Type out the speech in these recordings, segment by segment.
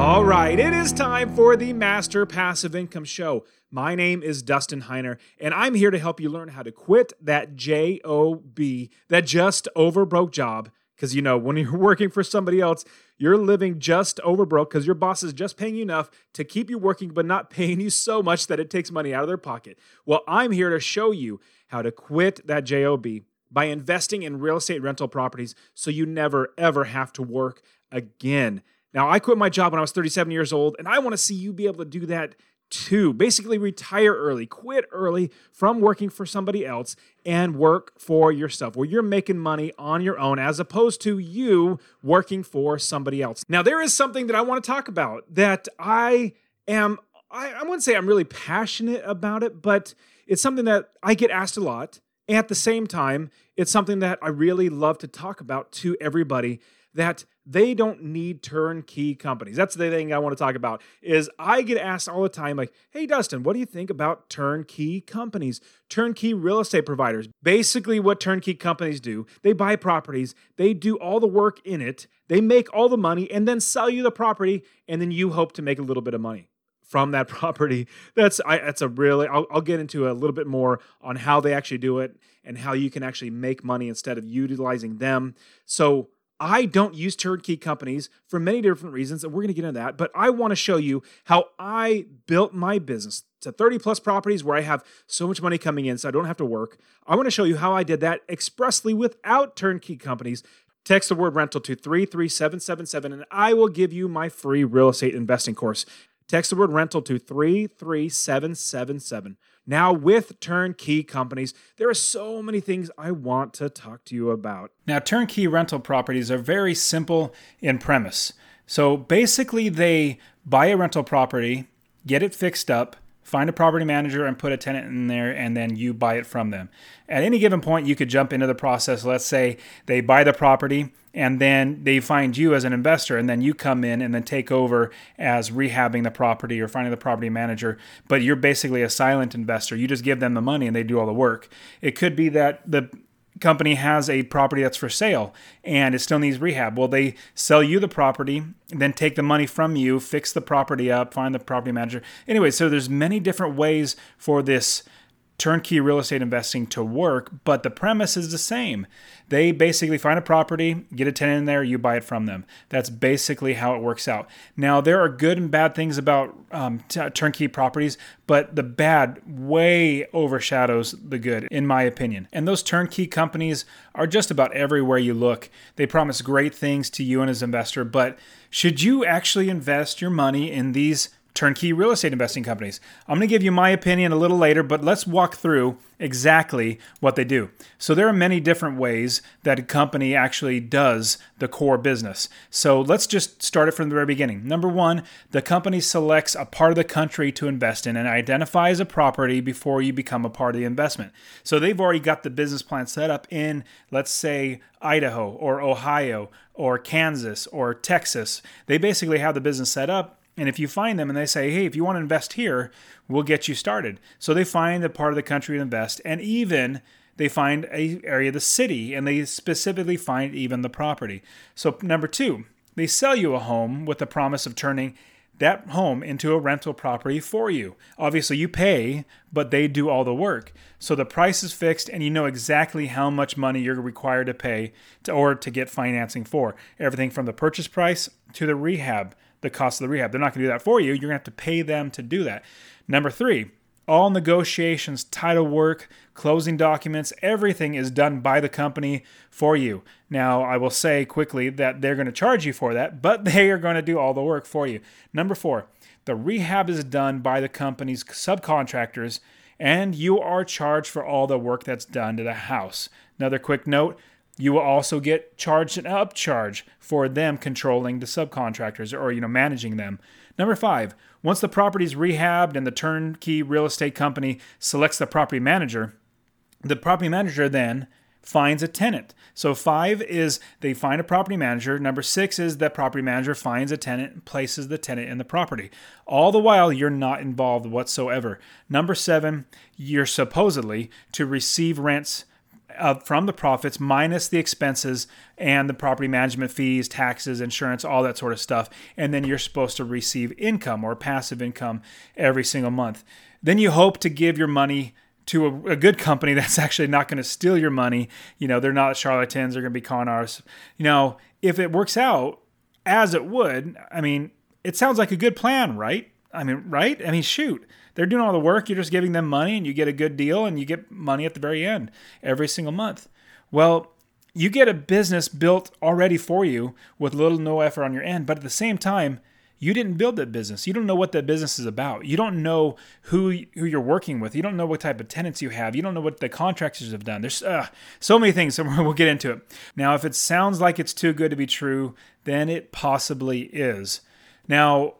All right, it is time for the Master Passive Income Show. My name is Dustin Heiner, and I'm here to help you learn how to quit that JOB, that just over broke job. Because, you know, when you're working for somebody else, you're living just over broke because your boss is just paying you enough to keep you working, but not paying you so much that it takes money out of their pocket. Well, I'm here to show you how to quit that JOB by investing in real estate rental properties so you never, ever have to work again. Now, I quit my job when I was 37 years old, and I want to see you be able to do that too. Basically, retire early, quit early from working for somebody else, and work for yourself, where you're making money on your own as opposed to you working for somebody else. Now, there is something that I want to talk about that I am, I, I wouldn't say I'm really passionate about it, but it's something that I get asked a lot. At the same time, it's something that I really love to talk about to everybody that they don't need turnkey companies. That's the thing I want to talk about is I get asked all the time like, "Hey Dustin, what do you think about turnkey companies? Turnkey real estate providers?" Basically what turnkey companies do, they buy properties, they do all the work in it, they make all the money and then sell you the property and then you hope to make a little bit of money from that property. That's I, that's a really I'll, I'll get into a little bit more on how they actually do it and how you can actually make money instead of utilizing them. So I don't use turnkey companies for many different reasons, and we're going to get into that. But I want to show you how I built my business to 30 plus properties where I have so much money coming in so I don't have to work. I want to show you how I did that expressly without turnkey companies. Text the word rental to 33777 and I will give you my free real estate investing course. Text the word rental to 33777. Now, with turnkey companies, there are so many things I want to talk to you about. Now, turnkey rental properties are very simple in premise. So basically, they buy a rental property, get it fixed up, find a property manager and put a tenant in there and then you buy it from them. At any given point you could jump into the process. Let's say they buy the property and then they find you as an investor and then you come in and then take over as rehabbing the property or finding the property manager but you're basically a silent investor you just give them the money and they do all the work it could be that the company has a property that's for sale and it still needs rehab. Well they sell you the property then take the money from you fix the property up find the property manager. Anyway so there's many different ways for this turnkey real estate investing to work, but the premise is the same. They basically find a property, get a tenant in there, you buy it from them. That's basically how it works out. Now, there are good and bad things about um, t- turnkey properties, but the bad way overshadows the good, in my opinion. And those turnkey companies are just about everywhere you look. They promise great things to you and as an investor, but should you actually invest your money in these? Turnkey real estate investing companies. I'm going to give you my opinion a little later, but let's walk through exactly what they do. So, there are many different ways that a company actually does the core business. So, let's just start it from the very beginning. Number one, the company selects a part of the country to invest in and identifies a property before you become a part of the investment. So, they've already got the business plan set up in, let's say, Idaho or Ohio or Kansas or Texas. They basically have the business set up and if you find them and they say, hey, if you want to invest here, we'll get you started. So they find a part of the country to invest, and even they find a area of the city, and they specifically find even the property. So number two, they sell you a home with the promise of turning that home into a rental property for you. Obviously, you pay, but they do all the work. So the price is fixed, and you know exactly how much money you're required to pay to, or to get financing for. Everything from the purchase price to the rehab the cost of the rehab. They're not going to do that for you. You're going to have to pay them to do that. Number three, all negotiations, title work, closing documents, everything is done by the company for you. Now, I will say quickly that they're going to charge you for that, but they are going to do all the work for you. Number four, the rehab is done by the company's subcontractors, and you are charged for all the work that's done to the house. Another quick note you will also get charged an upcharge for them controlling the subcontractors or you know managing them. Number 5, once the property is rehabbed and the turnkey real estate company selects the property manager, the property manager then finds a tenant. So five is they find a property manager. Number six is that property manager finds a tenant and places the tenant in the property. All the while, you're not involved whatsoever. Number seven, you're supposedly to receive rents uh, from the profits minus the expenses and the property management fees, taxes, insurance, all that sort of stuff. And then you're supposed to receive income or passive income every single month. Then you hope to give your money to a, a, good company that's actually not going to steal your money. You know, they're not charlatans, they're going to be con artists. You know, if it works out as it would, I mean, it sounds like a good plan, right? I mean, right? I mean, shoot. They're doing all the work, you're just giving them money and you get a good deal and you get money at the very end every single month. Well, you get a business built already for you with little no effort on your end, but at the same time, you didn't build that business. You don't know what that business is about. You don't know who who you're working with. You don't know what type of tenants you have. You don't know what the contractors have done. There's uh, so many things. So we'll get into it. Now, if it sounds like it's too good to be true, then it possibly is. Now,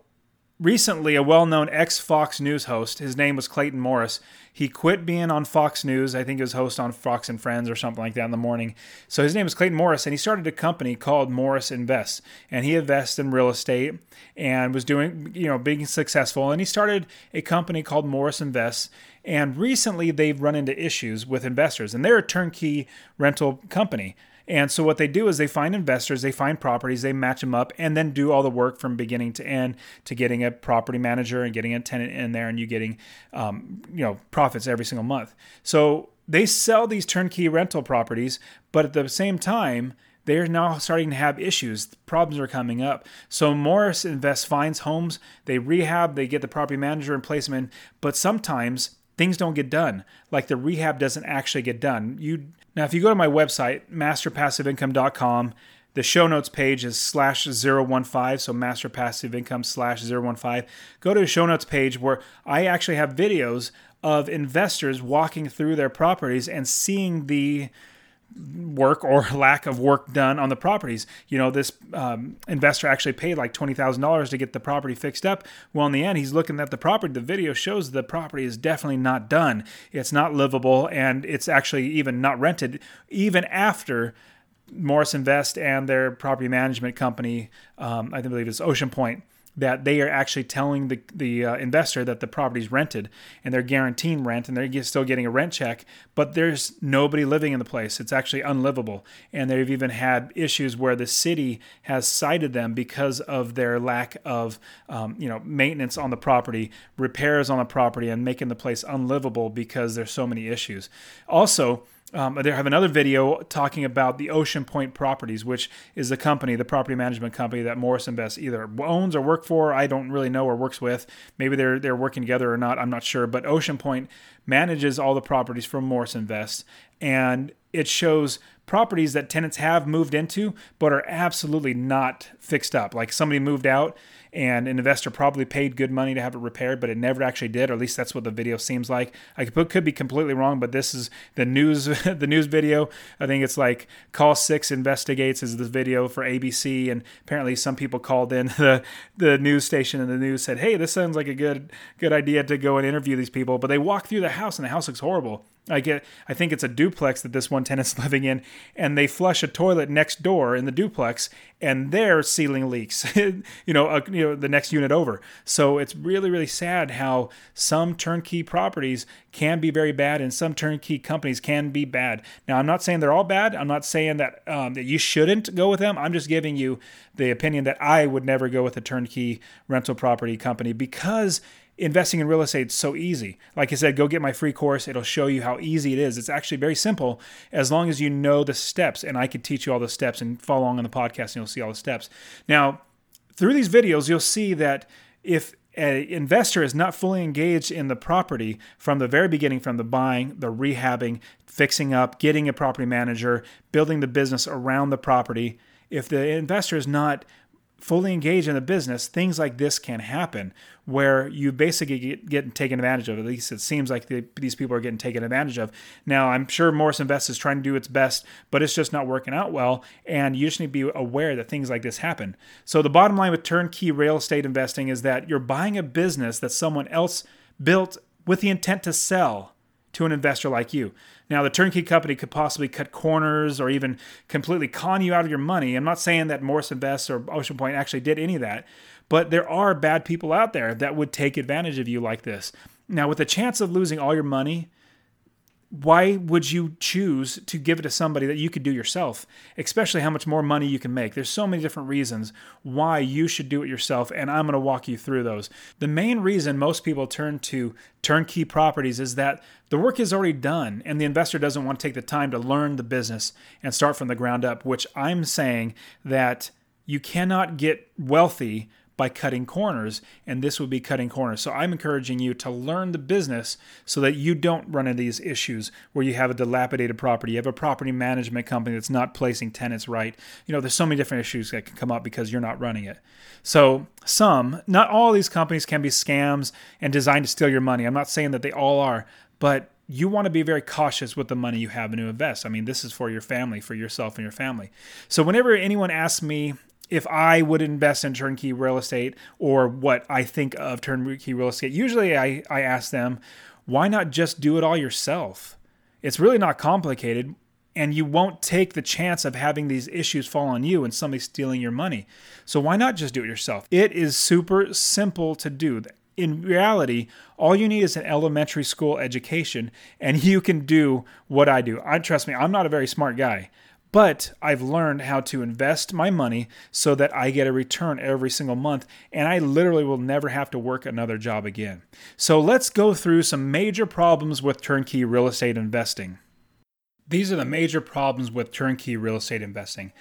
recently, a well-known ex-Fox News host, his name was Clayton Morris, he quit being on Fox News. I think he was host on Fox and Friends or something like that in the morning. So his name is Clayton Morris, and he started a company called Morris Invest, and he invests in real estate and was doing, you know, being successful. And he started a company called Morris Invest. And recently, they've run into issues with investors, and they're a turnkey rental company. And so what they do is they find investors, they find properties, they match them up, and then do all the work from beginning to end to getting a property manager and getting a tenant in there, and you getting um, you know profits every single month. So they sell these turnkey rental properties, but at the same time they're now starting to have issues. Problems are coming up. So Morris Invest finds homes, they rehab, they get the property manager and place them in, but sometimes things don't get done. Like the rehab doesn't actually get done. You now, if you go to my website, masterpassiveincome.com, the show notes page is slash 015, so masterpassiveincome slash 015. Go to the show notes page where I actually have videos of investors walking through their properties and seeing the work or lack of work done on the properties. You know, this um, investor actually paid like $20,000 to get the property fixed up. Well, in the end, he's looking at the property. The video shows the property is definitely not done. It's not livable and it's actually even not rented, even after. Morris Invest and their property management company, um, I believe it's Oceanpointe, that they are actually telling the, the uh, investor that the property's rented and they're guaranteeing rent and they're still getting a rent check, but there's nobody living in the place. It's actually unlivable. And they've even had issues where the city has cited them because of their lack of um, you know maintenance on the property, repairs on the property, and making the place unlivable because there's so many issues. Also, um, they have another video talking about the Oceanpointe Properties, which is the company, the property management company that Morris Invest either owns or work for. I don't really know or works with. Maybe they're they're working together or not. I'm not sure. But Oceanpointe manages all the properties from Morris Invest, and it shows properties that tenants have moved into but are absolutely not fixed up. Like somebody moved out and an investor probably paid good money to have it repaired, but it never actually did, or at least that's what the video seems like. I could be completely wrong, but this is the news the news video. I think it's like Call Six Investigates is the video for ABC, and apparently some people called in the the news station and the news said, "Hey, this sounds like a good good idea to go and interview these people." But they walk through the house and the house looks horrible. I get I think it's a duplex that this one tenant's living in and they flush a toilet next door in the duplex and their ceiling leaks you know uh, you know the next unit over so it's really really sad how some turnkey properties can be very bad and some turnkey companies can be bad now i'm not saying they're all bad i'm not saying that um, that you shouldn't go with them i'm just giving you the opinion that i would never go with a turnkey rental property company because investing in real estate is so easy. Like I said, go get my free course. It'll show you how easy it is. It's actually very simple as long as you know the steps. And I could teach you all the steps and follow along on the podcast and you'll see all the steps. Now, through these videos, you'll see that if an investor is not fully engaged in the property from the very beginning, from the buying, the rehabbing, fixing up, getting a property manager, building the business around the property, if the investor is not fully engaged in the business, things like this can happen where you basically get, get taken advantage of. At least it seems like the, these people are getting taken advantage of. Now, I'm sure Morris Invest is trying to do its best, but it's just not working out well. And you just need to be aware that things like this happen. So, the bottom line with turnkey real estate investing is that you're buying a business that someone else built with the intent to sell to an investor like you. Now, the turnkey company could possibly cut corners or even completely con you out of your money. I'm not saying that Morris Invest or Oceanpointe actually did any of that, but there are bad people out there that would take advantage of you like this. Now, with the chance of losing all your money, why would you choose to give it to somebody that you could do yourself, especially how much more money you can make? There's so many different reasons why you should do it yourself, and I'm going to walk you through those. The main reason most people turn to turnkey properties is that the work is already done, and the investor doesn't want to take the time to learn the business and start from the ground up, which I'm saying that you cannot get wealthy by cutting corners, and this would be cutting corners. So I'm encouraging you to learn the business so that you don't run into these issues where you have a dilapidated property, you have a property management company that's not placing tenants right. You know, there's so many different issues that can come up because you're not running it. So some, not all these companies can be scams and designed to steal your money. I'm not saying that they all are, but you want to be very cautious with the money you have to invest. I mean, this is for your family, for yourself and your family. So, whenever anyone asks me if I would invest in turnkey real estate or what I think of turnkey real estate, usually I, I ask them, why not just do it all yourself? It's really not complicated, and you won't take the chance of having these issues fall on you and somebody stealing your money. So why not just do it yourself? It is super simple to do. In reality, all you need is an elementary school education, and you can do what I do. I trust me, I'm not a very smart guy. But I've learned how to invest my money so that I get a return every single month and I literally will never have to work another job again. So let's go through some major problems with turnkey real estate investing. These are the major problems with turnkey real estate investing.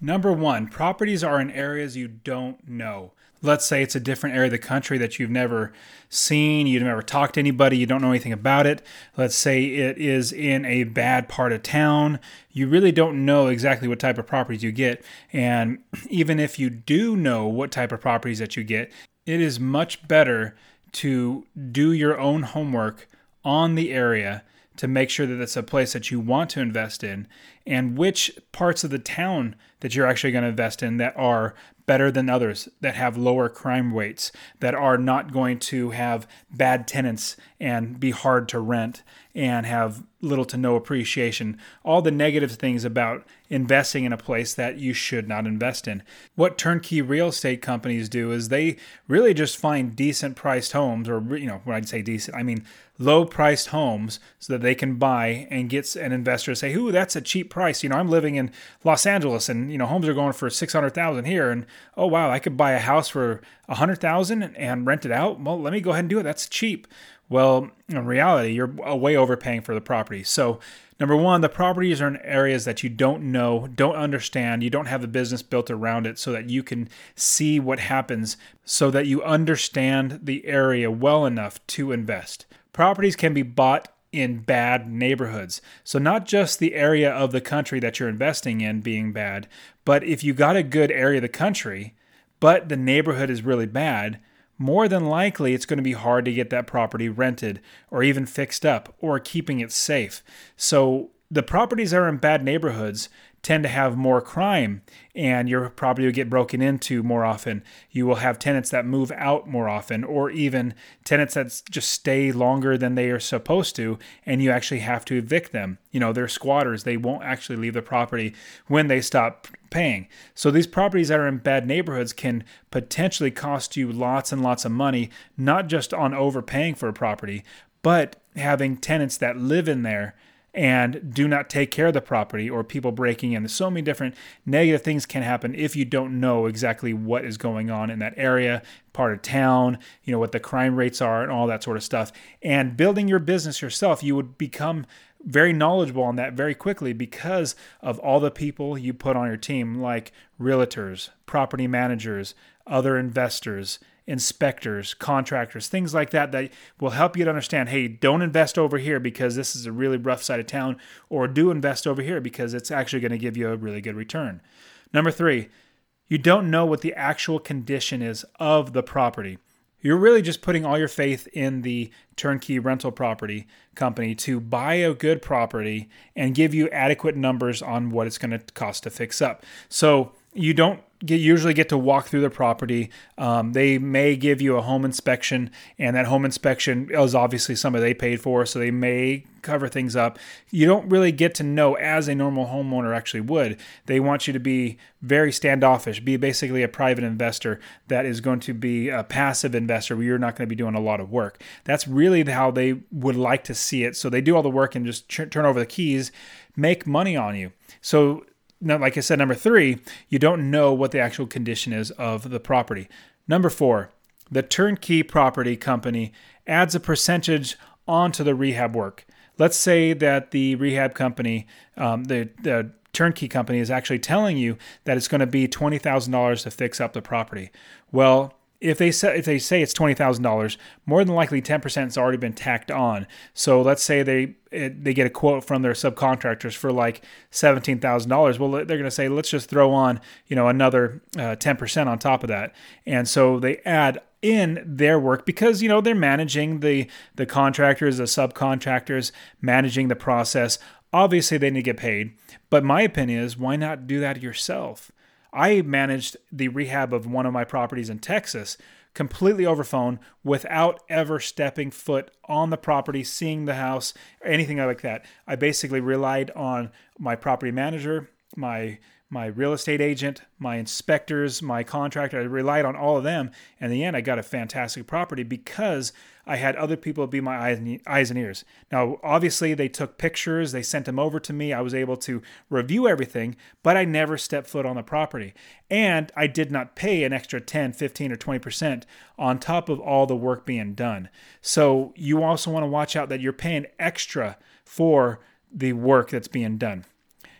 Number one, properties are in areas you don't know let's say it's a different area of the country that you've never seen, you've never talked to anybody, you don't know anything about it. Let's say it is in a bad part of town. You really don't know exactly what type of properties you get. And even if you do know what type of properties that you get, it is much better to do your own homework on the area to make sure that it's a place that you want to invest in and which parts of the town that you're actually going to invest in that are better than others, that have lower crime rates, that are not going to have bad tenants and be hard to rent and have little to no appreciation. All the negative things about investing in a place that you should not invest in. What turnkey real estate companies do is they really just find decent priced homes, or, you know, when I'd say decent, I mean low priced homes so that they can buy and get an investor to say, ooh, that's a cheap price. You know, I'm living in Los Angeles and, you know, homes are going for 600,000 here. And, oh, wow, I could buy a house for 100,000 and rent it out. Well, let me go ahead and do it. That's cheap. Well, in reality, you're way overpaying for the property. So, number one, the properties are in areas that you don't know, don't understand, you don't have the business built around it so that you can see what happens, so that you understand the area well enough to invest. Properties can be bought in bad neighborhoods. So, not just the area of the country that you're investing in being bad, but if you got a good area of the country, but the neighborhood is really bad, more than likely it's going to be hard to get that property rented or even fixed up or keeping it safe. So the properties that are in bad neighborhoods tend to have more crime and your property will get broken into more often. You will have tenants that move out more often, or even tenants that just stay longer than they are supposed to, and you actually have to evict them. You know, they're squatters, they won't actually leave the property when they stop paying. So these properties that are in bad neighborhoods can potentially cost you lots and lots of money, not just on overpaying for a property, but having tenants that live in there and do not take care of the property or people breaking in. There's so many different negative things can happen if you don't know exactly what is going on in that area, part of town, you know, what the crime rates are and all that sort of stuff. And building your business yourself, you would become very knowledgeable on that very quickly because of all the people you put on your team, like realtors, property managers, other investors, inspectors, contractors, things like that that will help you to understand hey, don't invest over here because this is a really rough side of town, or do invest over here because it's actually going to give you a really good return. Number three, you don't know what the actual condition is of the property. You're really just putting all your faith in the turnkey rental property company to buy a good property and give you adequate numbers on what it's going to cost to fix up. So, you don't get, usually get to walk through the property. Um, they may give you a home inspection, and that home inspection is obviously something they paid for, so they may cover things up. You don't really get to know as a normal homeowner actually would. They want you to be very standoffish, be basically a private investor that is going to be a passive investor where you're not going to be doing a lot of work. That's really how they would like to see it. So they do all the work and just turn over the keys, make money on you. So like I said, number three, you don't know what the actual condition is of the property. Number four, the turnkey property company adds a percentage onto the rehab work. Let's say that the rehab company, um, the, the turnkey company, is actually telling you that it's going to be $20,000 to fix up the property. Well, if they say if they say it's twenty thousand dollars, more than likely ten percent has already been tacked on. So let's say they they get a quote from their subcontractors for like seventeen thousand dollars. Well, they're going to say let's just throw on you know another uh, ten uh, percent on top of that, and so they add in their work because you know they're managing the the contractors, the subcontractors, managing the process. Obviously, they need to get paid, but my opinion is why not do that yourself? I managed the rehab of one of my properties in Texas completely over phone without ever stepping foot on the property, seeing the house, anything like that. I basically relied on my property manager, my my real estate agent, my inspectors, my contractor. I relied on all of them. In the end, I got a fantastic property because I had other people be my eyes and ears. Now, obviously, they took pictures, they sent them over to me. I was able to review everything, but I never stepped foot on the property. And I did not pay an extra 10, 15, or 20% on top of all the work being done. So you also want to watch out that you're paying extra for the work that's being done.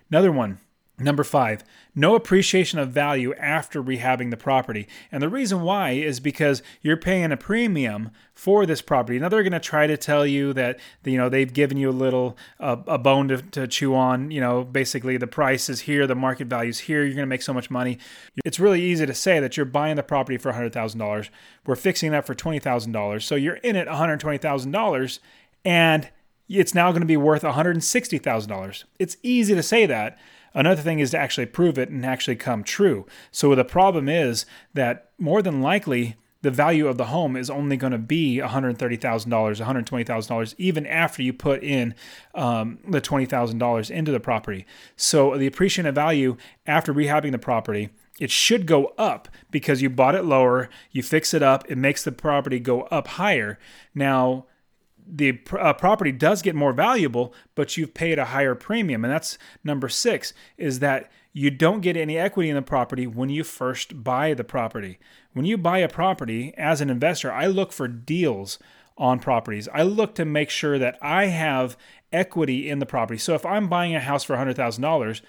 Another one Number five, no appreciation of value after rehabbing the property. And the reason why is because you're paying a premium for this property. Now they're going to try to tell you that you know they've given you a little uh, a bone to, to chew on. You know, basically the price is here, the market value is here. You're going to make so much money. It's really easy to say that you're buying the property for hundred thousand dollars. We're fixing that for twenty thousand dollars. So you're in it one hundred twenty thousand dollars, and it's now going to be worth one hundred sixty thousand dollars. It's easy to say that Another thing is to actually prove it and actually come true. So the problem is that more than likely the value of the home is only going to be $130,000, $120,000, even after you put in um, the $20,000 into the property. So the appreciation of value after rehabbing the property it should go up because you bought it lower, you fix it up, it makes the property go up higher. Now, the uh, property does get more valuable, but you've paid a higher premium. And that's number six is that you don't get any equity in the property when you first buy the property. When you buy a property as an investor, I look for deals on properties. I look to make sure that I have equity in the property. So if I'm buying a house for $100,000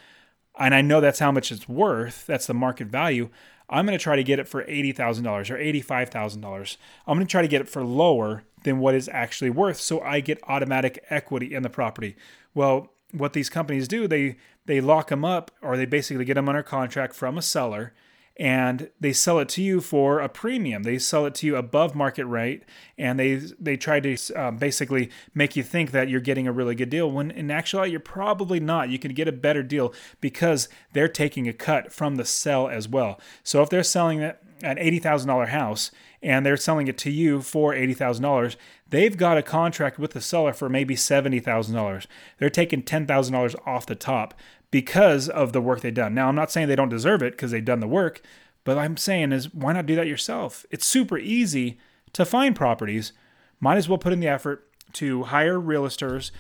and I know that's how much it's worth, that's the market value, I'm going to try to get it for $80,000 or $85,000. I'm going to try to get it for lower than what is actually worth so I get automatic equity in the property. Well, what these companies do, they they lock them up or they basically get them under contract from a seller and they sell it to you for a premium. They sell it to you above market rate, and they they try to um, basically make you think that you're getting a really good deal. When in actuality, you're probably not. You can get a better deal because they're taking a cut from the sell as well. So if they're selling it an eighty thousand dollar house and they're selling it to you for eighty thousand dollars, they've got a contract with the seller for maybe seventy thousand dollars. They're taking ten thousand dollars off the top because of the work they've done. Now, I'm not saying they don't deserve it because they've done the work, but I'm saying is why not do that yourself? It's super easy to find properties. Might as well put in the effort to hire realtors,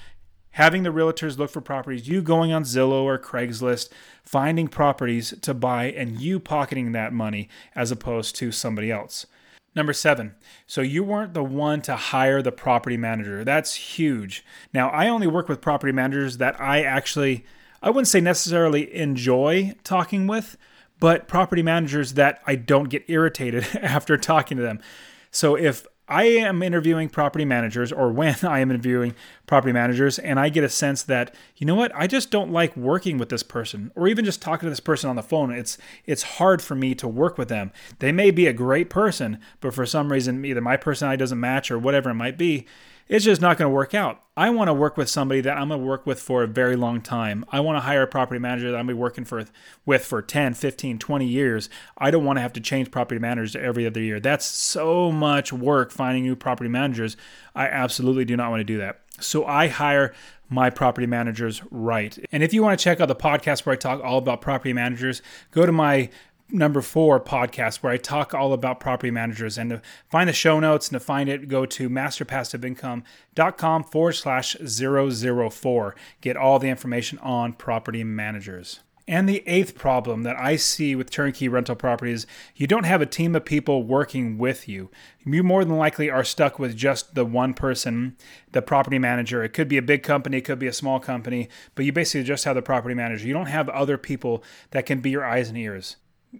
having the realtors look for properties, you going on Zillow or Craigslist, finding properties to buy, and you pocketing that money as opposed to somebody else. Number seven, so you weren't the one to hire the property manager. That's huge. Now, I only work with property managers that I actually I wouldn't say necessarily enjoy talking with, but property managers that I don't get irritated after talking to them. So if I am interviewing property managers, or when I am interviewing property managers, and I get a sense that, you know what, I just don't like working with this person, or even just talking to this person on the phone. It's it's hard for me to work with them. They may be a great person, but for some reason, either my personality doesn't match or whatever it might be, it's just not going to work out. I want to work with somebody that I'm going to work with for a very long time. I want to hire a property manager that I'm going to be working for, with for 10, 15, 20 years. I don't want to have to change property managers every other year. That's so much work finding new property managers. I absolutely do not want to do that. So I hire my property managers right. And if you want to check out the podcast where I talk all about property managers, go to my number four podcast where I talk all about property managers. And to find the show notes and to find it, go to masterpassiveincome.com forward slash 004. Get all the information on property managers. And the eighth problem that I see with turnkey rental properties, you don't have a team of people working with you. You more than likely are stuck with just the one person, the property manager. It could be a big company, it could be a small company, but you basically just have the property manager. You don't have other people that can be your eyes and ears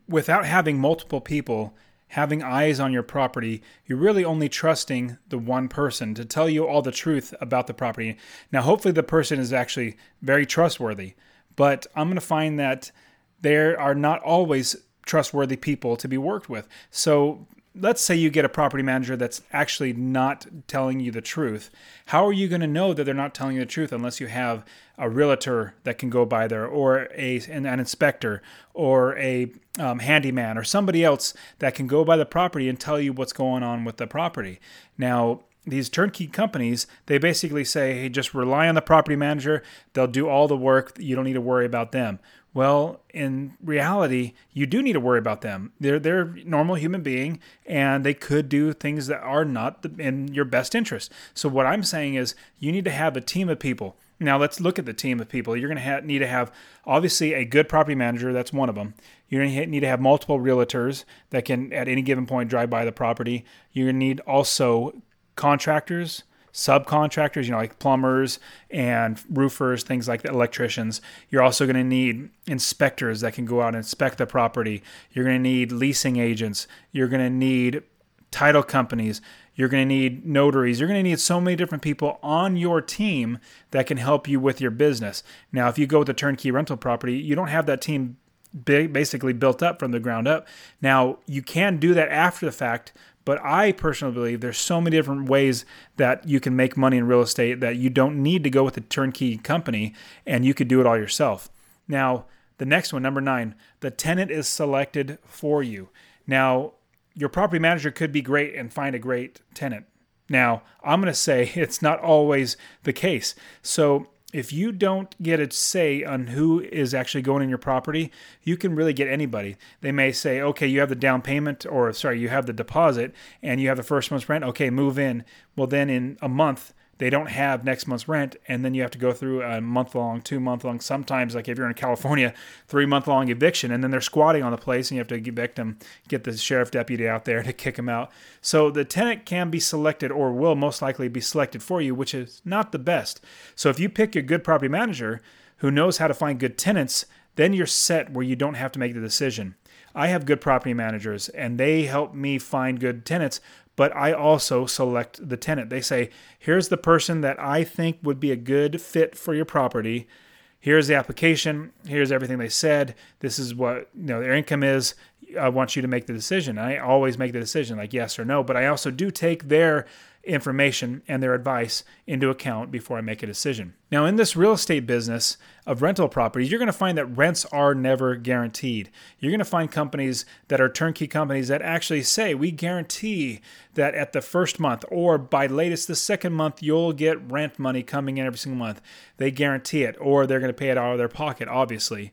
without having multiple people having eyes on your property, you're really only trusting the one person to tell you all the truth about the property. Now, hopefully, the person is actually very trustworthy, but I'm going to find that there are not always trustworthy people to be worked with. So, let's say you get a property manager that's actually not telling you the truth. How are you going to know that they're not telling you the truth unless you have a realtor that can go by there, or a an, an inspector, or a um, handyman, or somebody else that can go by the property and tell you what's going on with the property? Now, these turnkey companies, they basically say, hey, just rely on the property manager. They'll do all the work. You don't need to worry about them. Well, in reality, you do need to worry about them. They're they're normal human being, and they could do things that are not in your best interest. So what I'm saying is, you need to have a team of people. Now let's look at the team of people. You're going to ha- need to have obviously a good property manager. That's one of them. You're going to need to have multiple realtors that can at any given point drive by the property. You're going to need also contractors subcontractors, you know, like plumbers and roofers, things like that, electricians. You're also going to need inspectors that can go out and inspect the property. You're going to need leasing agents. You're going to need title companies. You're going to need notaries. You're going to need so many different people on your team that can help you with your business. Now, if you go with a turnkey rental property, you don't have that team basically built up from the ground up. Now, you can do that after the fact but I personally believe there's so many different ways that you can make money in real estate that you don't need to go with a turnkey company and you could do it all yourself. Now, the next one, number nine, the tenant is selected for you. Now, your property manager could be great and find a great tenant. Now, I'm going to say it's not always the case. So, if you don't get a say on who is actually going in your property, you can really get anybody. They may say, okay, you have the down payment, or sorry, you have the deposit, and you have the first month's rent. Okay, move in. Well, then in a month, they don't have next month's rent and then you have to go through a month long two month long sometimes like if you're in california three month long eviction and then they're squatting on the place and you have to evict them get the sheriff deputy out there to kick them out. So the tenant can be selected or will most likely be selected for you which is not the best. So if you pick a good property manager who knows how to find good tenants then you're set where you don't have to make the decision. I have good property managers and they help me find good tenants but I also select the tenant. They say, here's the person that I think would be a good fit for your property. Here's the application. Here's everything they said. This is what you know their income is. I want you to make the decision. I always make the decision, like yes or no. But I also do take their information and their advice into account before I make a decision. Now, in this real estate business of rental properties, you're going to find that rents are never guaranteed. You're going to find companies that are turnkey companies that actually say, we guarantee that at the first month or by latest the second month, you'll get rent money coming in every single month. They guarantee it, or they're going to pay it out of their pocket, obviously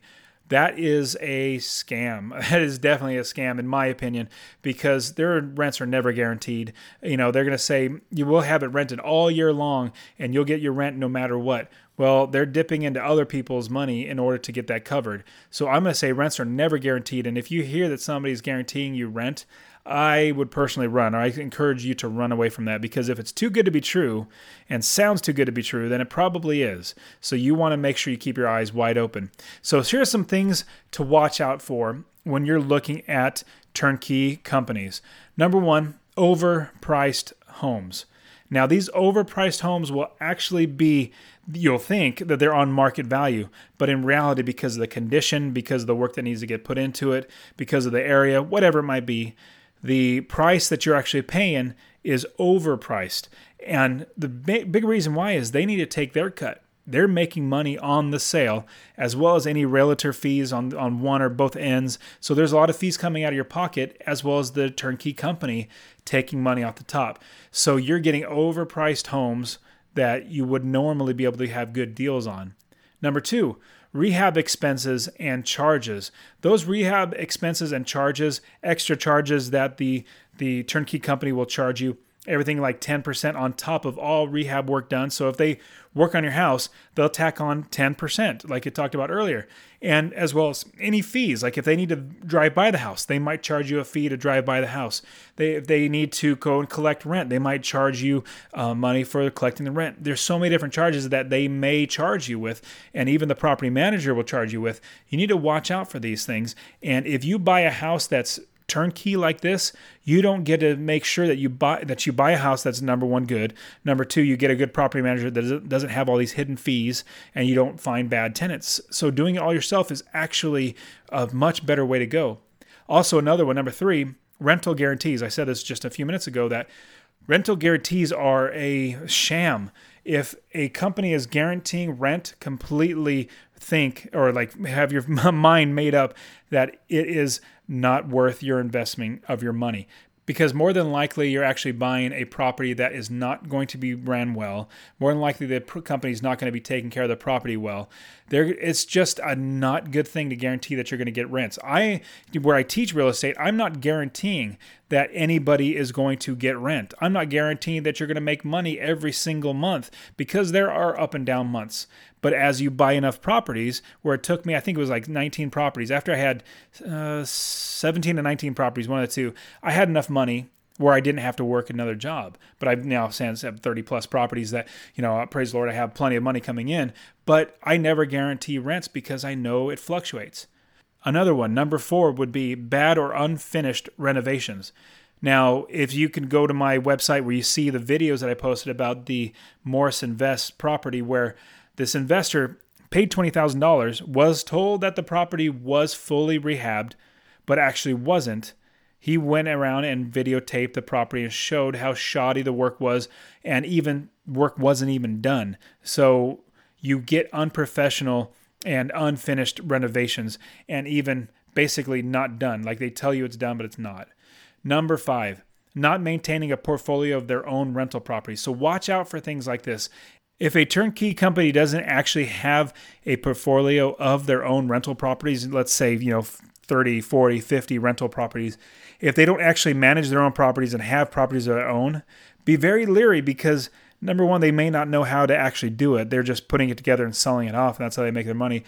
that is a scam. That is definitely a scam, in my opinion, because their rents are never guaranteed. You know, they're going to say you will have it rented all year long and you'll get your rent no matter what. Well, they're dipping into other people's money in order to get that covered. So I'm going to say rents are never guaranteed. And if you hear that somebody's guaranteeing you rent, I would personally run, or I encourage you to run away from that because if it's too good to be true and sounds too good to be true, then it probably is. So you want to make sure you keep your eyes wide open. So here are some things to watch out for when you're looking at turnkey companies. Number one, overpriced homes. Now, these overpriced homes will actually be, you'll think that they're on market value, but in reality, because of the condition, because of the work that needs to get put into it, because of the area, whatever it might be, the price that you're actually paying is overpriced. And the big, reason why is they need to take their cut. They're making money on the sale as well as any realtor fees on, on one or both ends. So there's a lot of fees coming out of your pocket as well as the turnkey company taking money off the top. So you're getting overpriced homes that you would normally be able to have good deals on. Number two, rehab expenses and charges. Those rehab expenses and charges, extra charges that the the turnkey company will charge you, everything like 10% on top of all rehab work done. So if they work on your house, they'll tack on 10%, like it talked about earlier. And as well as any fees, like if they need to drive by the house, they might charge you a fee to drive by the house. They, if they need to go and collect rent, they might charge you uh, money for collecting the rent. There's so many different charges that they may charge you with, and even the property manager will charge you with. You need to watch out for these things. And if you buy a house that's turnkey like this, you don't get to make sure that you buy that you buy a house that's number one good. Number two, you get a good property manager that doesn't have all these hidden fees, and you don't find bad tenants. So doing it all yourself is actually a much better way to go. Also, another one, number three, rental guarantees. I said this just a few minutes ago that rental guarantees are a sham. If a company is guaranteeing rent completely think or like have your mind made up that it is not worth your investment of your money because more than likely you're actually buying a property that is not going to be ran well. More than likely the company is not going to be taking care of the property well. There, it's just a not good thing to guarantee that you're going to get rents. I, where I teach real estate, I'm not guaranteeing that anybody is going to get rent. I'm not guaranteeing that you're going to make money every single month because there are up and down months. But as you buy enough properties, where it took me, I think it was like 19 properties. After I had uh, 17 to 19 properties, one of the two, I had enough money where I didn't have to work another job. But I've now since have 30 plus properties that, you know, praise the Lord, I have plenty of money coming in. But I never guarantee rents because I know it fluctuates. Another one, number four, would be bad or unfinished renovations. Now, if you can go to my website where you see the videos that I posted about the Morris Invest property, where this investor paid $20,000, was told that the property was fully rehabbed, but actually wasn't. He went around and videotaped the property and showed how shoddy the work was, and even work wasn't even done. So you get unprofessional and unfinished renovations, and even basically not done. Like they tell you it's done, but it's not. Number five, not maintaining a portfolio of their own rental properties. So watch out for things like this. If a turnkey company doesn't actually have a portfolio of their own rental properties, let's say, you know, 30, 40, 50 rental properties, if they don't actually manage their own properties and have properties of their own, be very leery because number one, they may not know how to actually do it. They're just putting it together and selling it off, and that's how they make their money.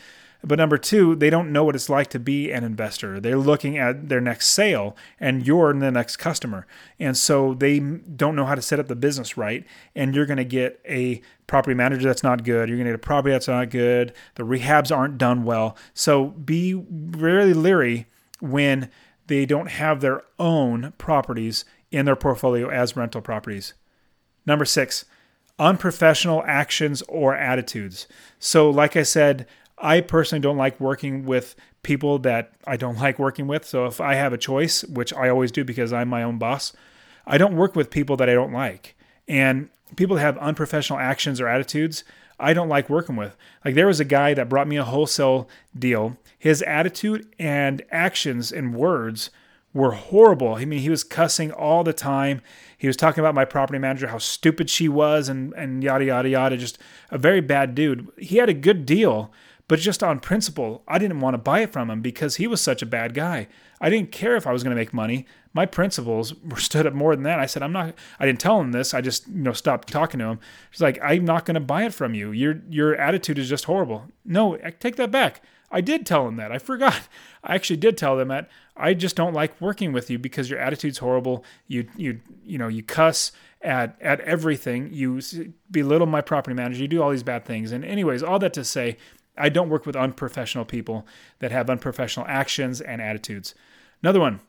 But number two, they don't know what it's like to be an investor. They're looking at their next sale and you're the next customer. And so they don't know how to set up the business right. And you're going to get a property manager that's not good. You're going to get a property that's not good. The rehabs aren't done well. So be really leery when they don't have their own properties in their portfolio as rental properties. Number six, unprofessional actions or attitudes. So, like I said, I personally don't like working with people that I don't like working with. So if I have a choice, which I always do because I'm my own boss, I don't work with people that I don't like. And people that have unprofessional actions or attitudes, I don't like working with. Like there was a guy that brought me a wholesale deal. His attitude and actions and words were horrible. I mean, he was cussing all the time. He was talking about my property manager, how stupid she was, and and yada yada yada. Just a very bad dude. He had a good deal, but just on principle, I didn't want to buy it from him because he was such a bad guy. I didn't care if I was going to make money. My principles were stood up more than that. I said, I'm not, I didn't tell him this. I just, you know, stopped talking to him. He's like, I'm not going to buy it from you. Your, your attitude is just horrible. No, I take that back. I did tell him that. I forgot. I actually did tell them that I just don't like working with you because your attitude's horrible. You, you, you know, you cuss at, at everything. You belittle my property manager. You do all these bad things. And anyways, all that to say, I don't work with unprofessional people that have unprofessional actions and attitudes. Another one,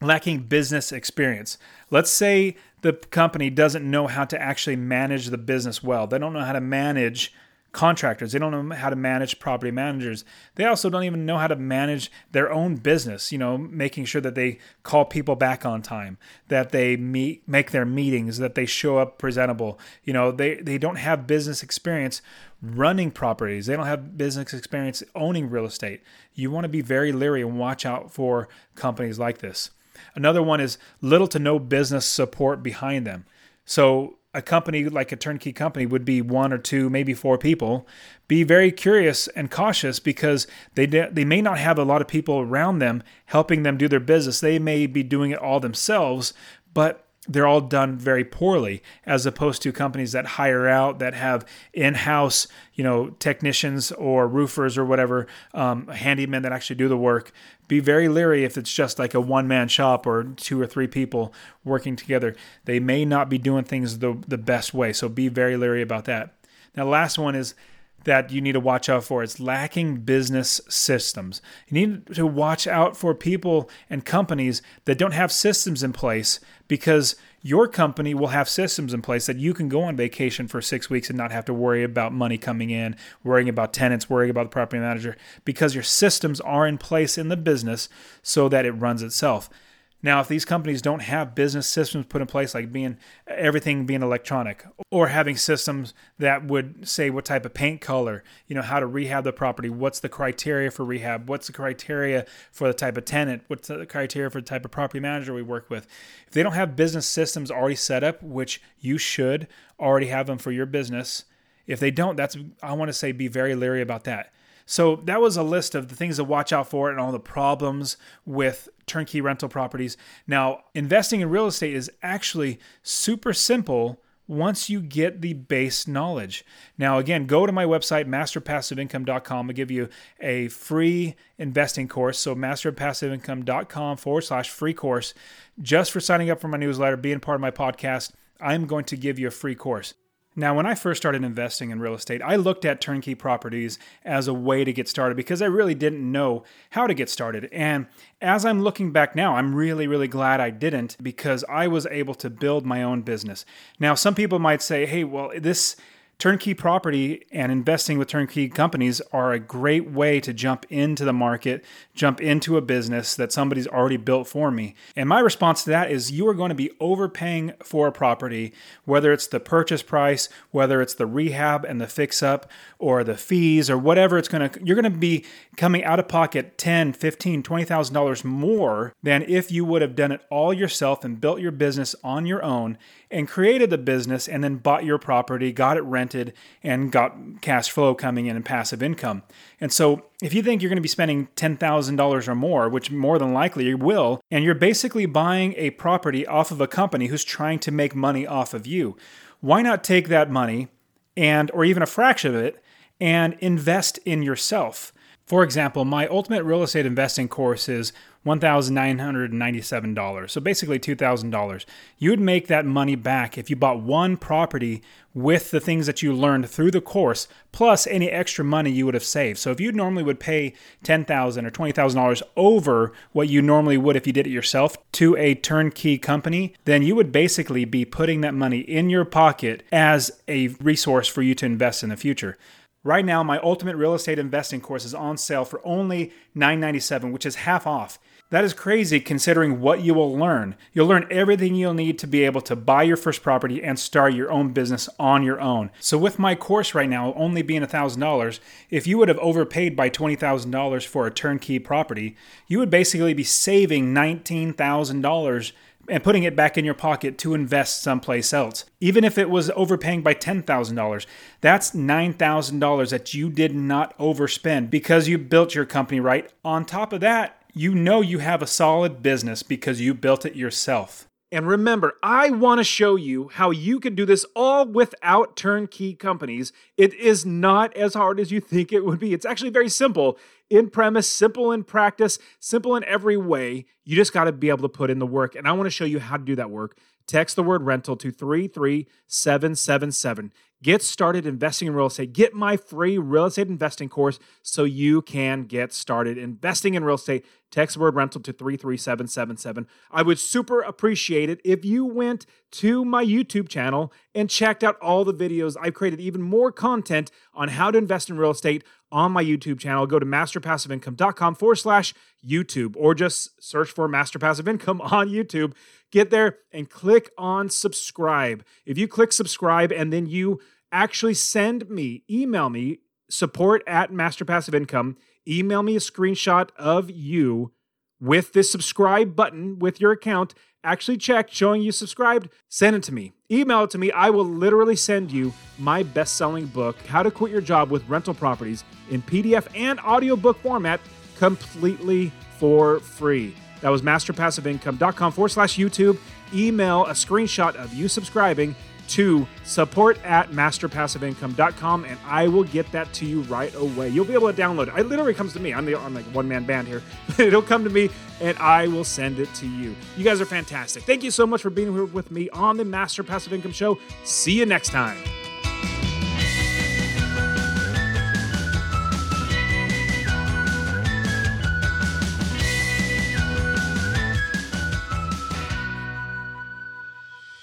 lacking business experience. Let's say the company doesn't know how to actually manage the business well. They don't know how to manage contractors. They don't know how to manage property managers. They also don't even know how to manage their own business, you know, making sure that they call people back on time, that they meet make their meetings, that they show up presentable. You know, they they don't have business experience running properties. They don't have business experience owning real estate. You want to be very leery and watch out for companies like this. Another one is little to no business support behind them. So a company like a turnkey company would be one or two, maybe four people. Be very curious and cautious because they de- they may not have a lot of people around them helping them do their business. They may be doing it all themselves, but they're all done very poorly as opposed to companies that hire out that have in-house you know technicians or roofers or whatever um, handymen that actually do the work. Be very leery if it's just like a one-man shop or two or three people working together. They may not be doing things the, the best way so be very leery about that. Now last one is that you need to watch out for. It's lacking business systems. You need to watch out for people and companies that don't have systems in place because your company will have systems in place that you can go on vacation for six weeks and not have to worry about money coming in, worrying about tenants, worrying about the property manager, because your systems are in place in the business so that it runs itself. Now, if these companies don't have business systems put in place, like being everything being electronic, or having systems that would say what type of paint color, you know, how to rehab the property, what's the criteria for rehab, what's the criteria for the type of tenant, what's the criteria for the type of property manager we work with. If they don't have business systems already set up, which you should already have them for your business, if they don't, that's I want to say be very leery about that. So that was a list of the things to watch out for and all the problems with turnkey rental properties. Now, investing in real estate is actually super simple once you get the base knowledge. Now, again, go to my website, masterpassiveincome.com. I'll give you a free investing course. So, masterpassiveincome.com forward slash free course. Just for signing up for my newsletter, being part of my podcast, I'm going to give you a free course. Now, when I first started investing in real estate, I looked at turnkey properties as a way to get started because I really didn't know how to get started. And as I'm looking back now, I'm really, really glad I didn't because I was able to build my own business. Now, some people might say, hey, well, this Turnkey property and investing with turnkey companies are a great way to jump into the market, jump into a business that somebody's already built for me. And my response to that is you are going to be overpaying for a property, whether it's the purchase price, whether it's the rehab and the fix up or the fees or whatever it's going to you're going to be coming out of pocket 10, 15, 20,000 dollars more than if you would have done it all yourself and built your business on your own and created the business and then bought your property, got it rented, and got cash flow coming in and passive income. And so, if you think you're going to be spending $10,000 or more, which more than likely you will, and you're basically buying a property off of a company who's trying to make money off of you, why not take that money and, or even a fraction of it, and invest in yourself? For example, my ultimate real estate investing course is $1,997. So basically $2,000. You would make that money back if you bought one property with the things that you learned through the course, plus any extra money you would have saved. So if you normally would pay $10,000 or $20,000 over what you normally would if you did it yourself to a turnkey company, then you would basically be putting that money in your pocket as a resource for you to invest in the future. Right now, my Ultimate Real Estate Investing course is on sale for only $9.97, which is half off. That is crazy considering what you will learn. You'll learn everything you'll need to be able to buy your first property and start your own business on your own. So, with my course right now only being $1,000, if you would have overpaid by $20,000 for a turnkey property, you would basically be saving $19,000 and putting it back in your pocket to invest someplace else. Even if it was overpaying by $10,000, that's $9,000 that you did not overspend because you built your company right. On top of that, you know you have a solid business because you built it yourself. And remember, I want to show you how you can do this all without turnkey companies. It is not as hard as you think it would be. It's actually very simple in premise, simple in practice, simple in every way. You just got to be able to put in the work. And I want to show you how to do that work. Text the word rental to 33777. Get started investing in real estate. Get my free real estate investing course so you can get started investing in real estate. Text word rental to 33777. I would super appreciate it if you went to my YouTube channel and checked out all the videos. I've created even more content on how to invest in real estate on my YouTube channel. Go to masterpassiveincome.com forward slash YouTube or just search for Master Passive Income on YouTube. Get there and click on subscribe. If you click subscribe and then you actually send me, email me, support at Master Passive Income, email me a screenshot of you with this subscribe button with your account actually checked showing you subscribed, send it to me. Email it to me. I will literally send you my best selling book, How to Quit Your Job with Rental Properties, in PDF and audiobook format completely for free. That was masterpassiveincome.com forward slash YouTube. Email a screenshot of you subscribing to support at masterpassiveincome.com and I will get that to you right away. You'll be able to download it. It literally comes to me. I'm, the, I'm like one man band here. It'll come to me and I will send it to you. You guys are fantastic. Thank you so much for being here with me on the Master Passive Income Show. See you next time.